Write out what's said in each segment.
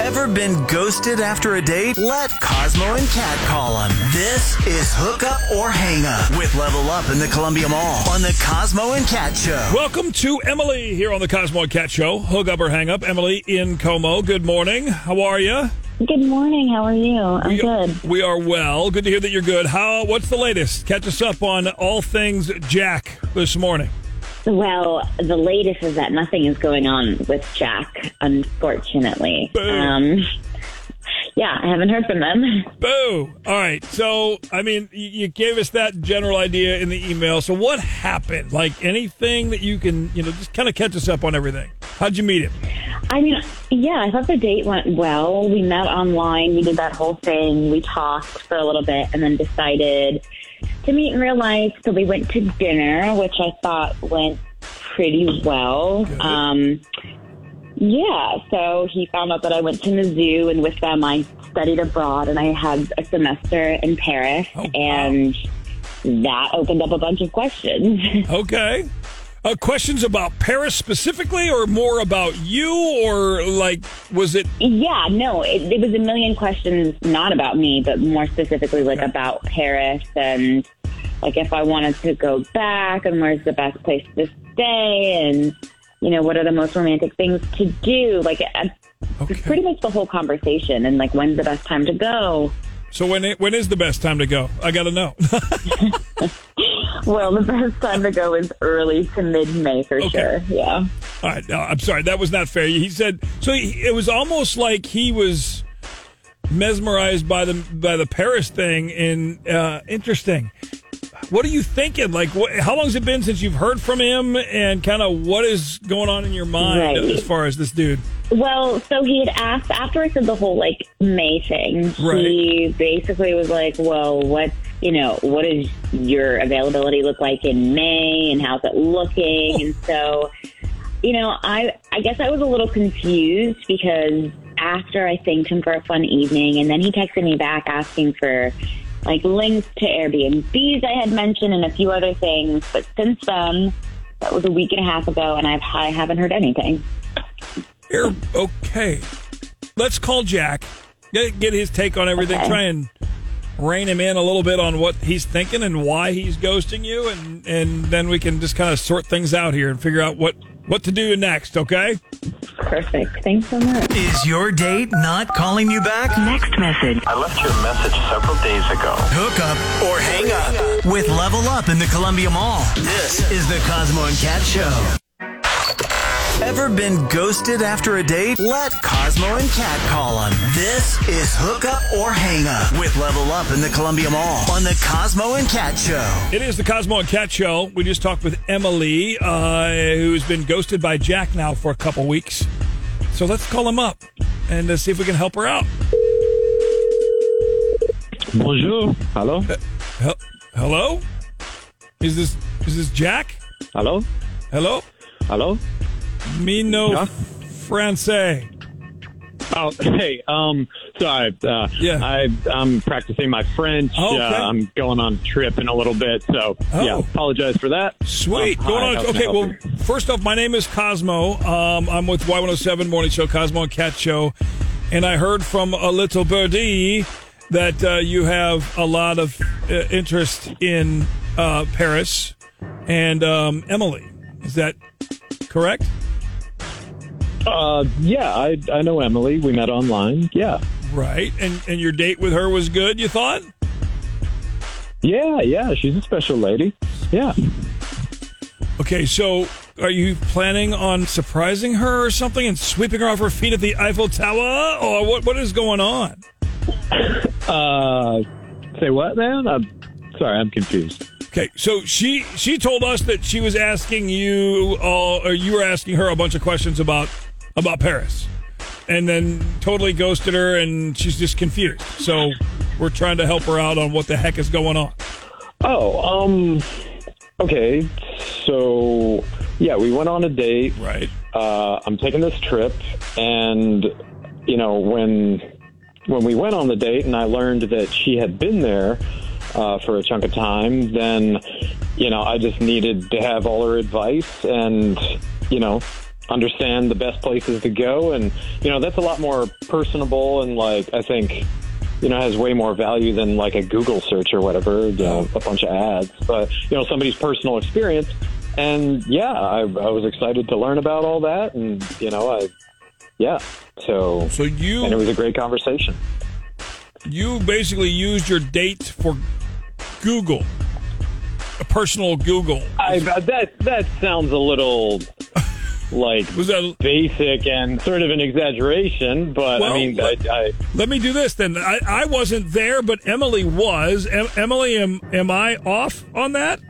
Ever been ghosted after a date? Let Cosmo and Cat call him. This is Hook Up or Hang Up with Level Up in the Columbia Mall on the Cosmo and Cat Show. Welcome to Emily here on the Cosmo and Cat Show. Hook up or hang up. Emily in Como. Good morning. How are you? Good morning. How are you? I'm we, good. We are well. Good to hear that you're good. How? What's the latest? Catch us up on all things Jack this morning. Well, the latest is that nothing is going on with Jack, unfortunately. Boo. Um, yeah, I haven't heard from them. Boo. All right. So, I mean, you gave us that general idea in the email. So, what happened? Like anything that you can, you know, just kind of catch us up on everything. How'd you meet him? I mean, yeah, I thought the date went well. We met online. We did that whole thing. We talked for a little bit and then decided to meet in real life. So we went to dinner, which I thought went pretty well. Um, yeah, so he found out that I went to Mizzou, and with them, I studied abroad, and I had a semester in Paris, Oh, wow. and that opened up a bunch of questions. Okay. Uh, questions about Paris specifically, or more about you, or like, was it? yeah, no, it, it was a million questions, not about me, but more specifically, like about Paris and like if I wanted to go back, and where's the best place to stay, and you know what are the most romantic things to do, like. I, Okay. Pretty much the whole conversation, and like when's the best time to go? So when it, when is the best time to go? I got to know. Well, the best time to go is early to mid May for Okay. sure. Yeah. All right, no, I'm sorry, that was not fair. He said so. He, it was almost like he was mesmerized by the by the Paris thing. And uh, interesting. What are you thinking? Like, what, how long has it been since you've heard from him? And kind of what is going on in your mind Right. as far as this dude? Well, so he had asked after I said the whole like May thing. He basically was like, "Well, what you know, what does your availability look like in May, and how's it looking?" And so, you know, I I guess I was a little confused because after I thanked him for a fun evening, and then he texted me back asking for like links to Airbnbs I had mentioned and a few other things. But since then, that was a week and a half ago, and I've I haven't heard anything. Air, okay, let's call Jack. Get, get his take on everything. Okay. Try and rein him in a little bit on what he's thinking and why he's ghosting you, and and then we can just kind of sort things out here and figure out what what to do next. Okay. Perfect. Thanks so much. Is your date not calling you back? Next message. I left you a message several days ago. Hook up or hang up with Level Up in the Columbia Mall. This is the Cosmo and Cat Show. Ever been ghosted after a date? Let Cosmo and Cat call him. This is Hook Up or Hang Up with Level Up in the Columbia Mall on the Cosmo and Cat Show. It is the Cosmo and Cat Show. We just talked with Emily, uh, who's been ghosted by Jack now for a couple weeks. So let's call him up and uh, see if we can help her out. Bonjour. Hello. Hel- Hello? Is this is this Jack? Hello. Hello? Hello. Me no Yeah? francais. Oh, hey. Um, sorry. Uh, Yeah. I I'm practicing my French. Oh, okay. uh, I'm going on a trip in a little bit, so Oh. yeah. Apologize for that. Sweet. Um, Going hi, on. how can I Okay, well, you? first off, my name is Cosmo. Um, I'm with Y107 Morning Show, Cosmo and Cat Show. And I heard from a little birdie that uh, you have a lot of uh, interest in uh, Paris and um, Emily. Is that correct? Uh, yeah. I I know Emily. We met online. Yeah. Right. And and your date with her was good, you thought? Yeah. Yeah. She's a special lady. Yeah. Okay, so are you planning on surprising her or something and sweeping her off her feet at the Eiffel Tower? Or what, what is going on? Uh, say what, man? I'm sorry. I'm confused. Okay, so she she told us that she was asking you all, or you were asking her a bunch of questions about about Paris, and then totally ghosted her, and she's just confused. So we're trying to help her out on what the heck is going on. Oh, um, okay. So, yeah, we went on a date. Right. Uh, I'm taking this trip, and you know when when we went on the date, and I learned that she had been there uh, for a chunk of time, then you know I just needed to have all her advice, and you know understand the best places to go, and you know that's a lot more personable and like I think you know has way more value than like a Google search or whatever, you know, a bunch of ads. But you know somebody's personal experience, and yeah, I, I was excited to learn about all that, and you know I yeah, so So you and it was a great conversation. you basically used your date for Google, a personal Google. I, that that sounds a little like Was that? basic and sort of an exaggeration, but Well, I mean, I, let- I, Let me do this then. I, I wasn't there, but Emily was. Em, Emily, am am I off on that?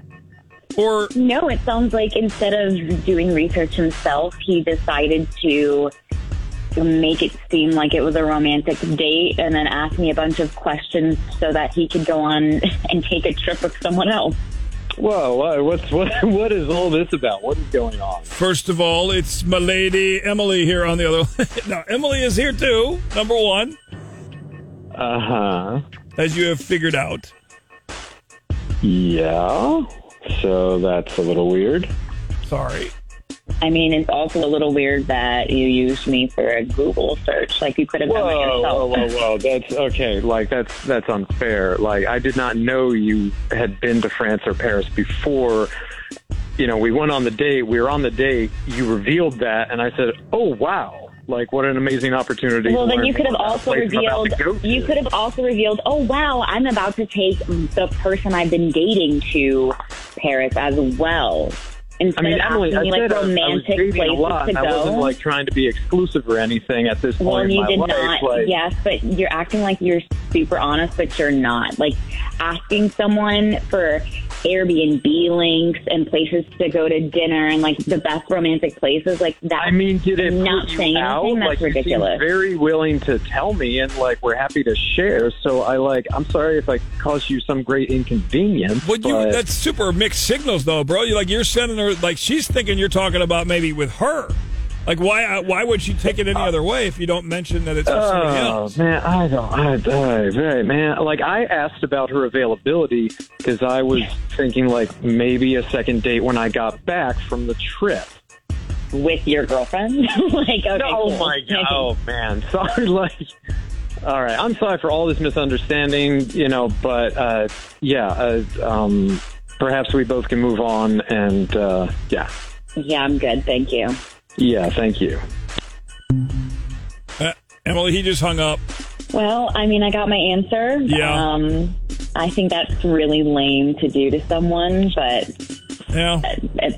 Or No, it sounds like instead of doing research himself, he decided to make it seem like it was a romantic date and then ask me a bunch of questions so that he could go on and take a trip with someone else. Whoa, what's what what is all this about? What is going on? first of all, it's my lady Emily here on the other. now Emily is here too. Number one, Uh huh. as you have figured out. Yeah. So that's a little weird. Sorry. I mean, it's also a little weird that you used me for a Google search. Like you could have done it yourself. whoa, whoa, whoa! That's okay. Like that's that's unfair. Like I did not know you had been to France or Paris before. You know, we went on the date. We were on the date. You revealed that, and I said, "Oh wow! Like what an amazing opportunity." Well, then you could have also places I'm about revealed. to to." You could have also revealed. Oh wow, I'm about to take the person I've been dating to Paris as well. Instead I mean, of Emily, I asking me said like I, I was romantic dating a places lot, to and I wasn't like trying to be exclusive or anything at this point well, you did life. not. like, yes, but you're acting like you're super honest, but you're not. Like asking someone for Airbnb links and places to go to dinner and like the best romantic places, like that. I mean, did it not put you saying out? anything? That's like, you ridiculous. very willing to tell me, and like we're happy to share. So I like, I'm sorry if I caused you some great inconvenience. But you that's super mixed signals though, bro. You like you're sending her like she's thinking you're talking about maybe with her. Like why uh, why would she take it any other way if you don't mention that it's with somebody Oh else? man, I don't. I, I right, man. Like I asked about her availability because I was thinking like maybe a second date when I got back from the trip. with your girlfriend. like, okay, oh cool. my god! Oh man, sorry. Like, all right, I'm sorry for all this misunderstanding. You know, but uh, yeah, uh, um, perhaps we both can move on. And uh, yeah, Yeah, I'm good. Thank you. Yeah. Thank you. Uh, Emily, he just hung up. Well, I mean, I got my answer. Yeah. Um, I think that's really lame to do to someone, but Yeah.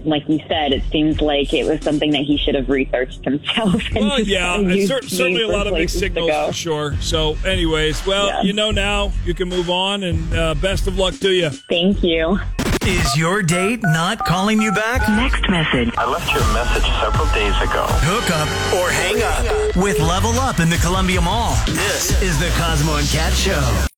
like you said, it seems like it was something that he should have researched himself. And Well, yeah, used cer- certainly a lot of mixed places to signals for sure. So, anyways, well, Yeah. you know now you can move on, and uh, best of luck to you. Thank you. Is your date not calling you back? Next message. I left your message several days ago. Hook up or hang up with Level Up in the Columbia Mall. This is the Cosmo and Cat Show.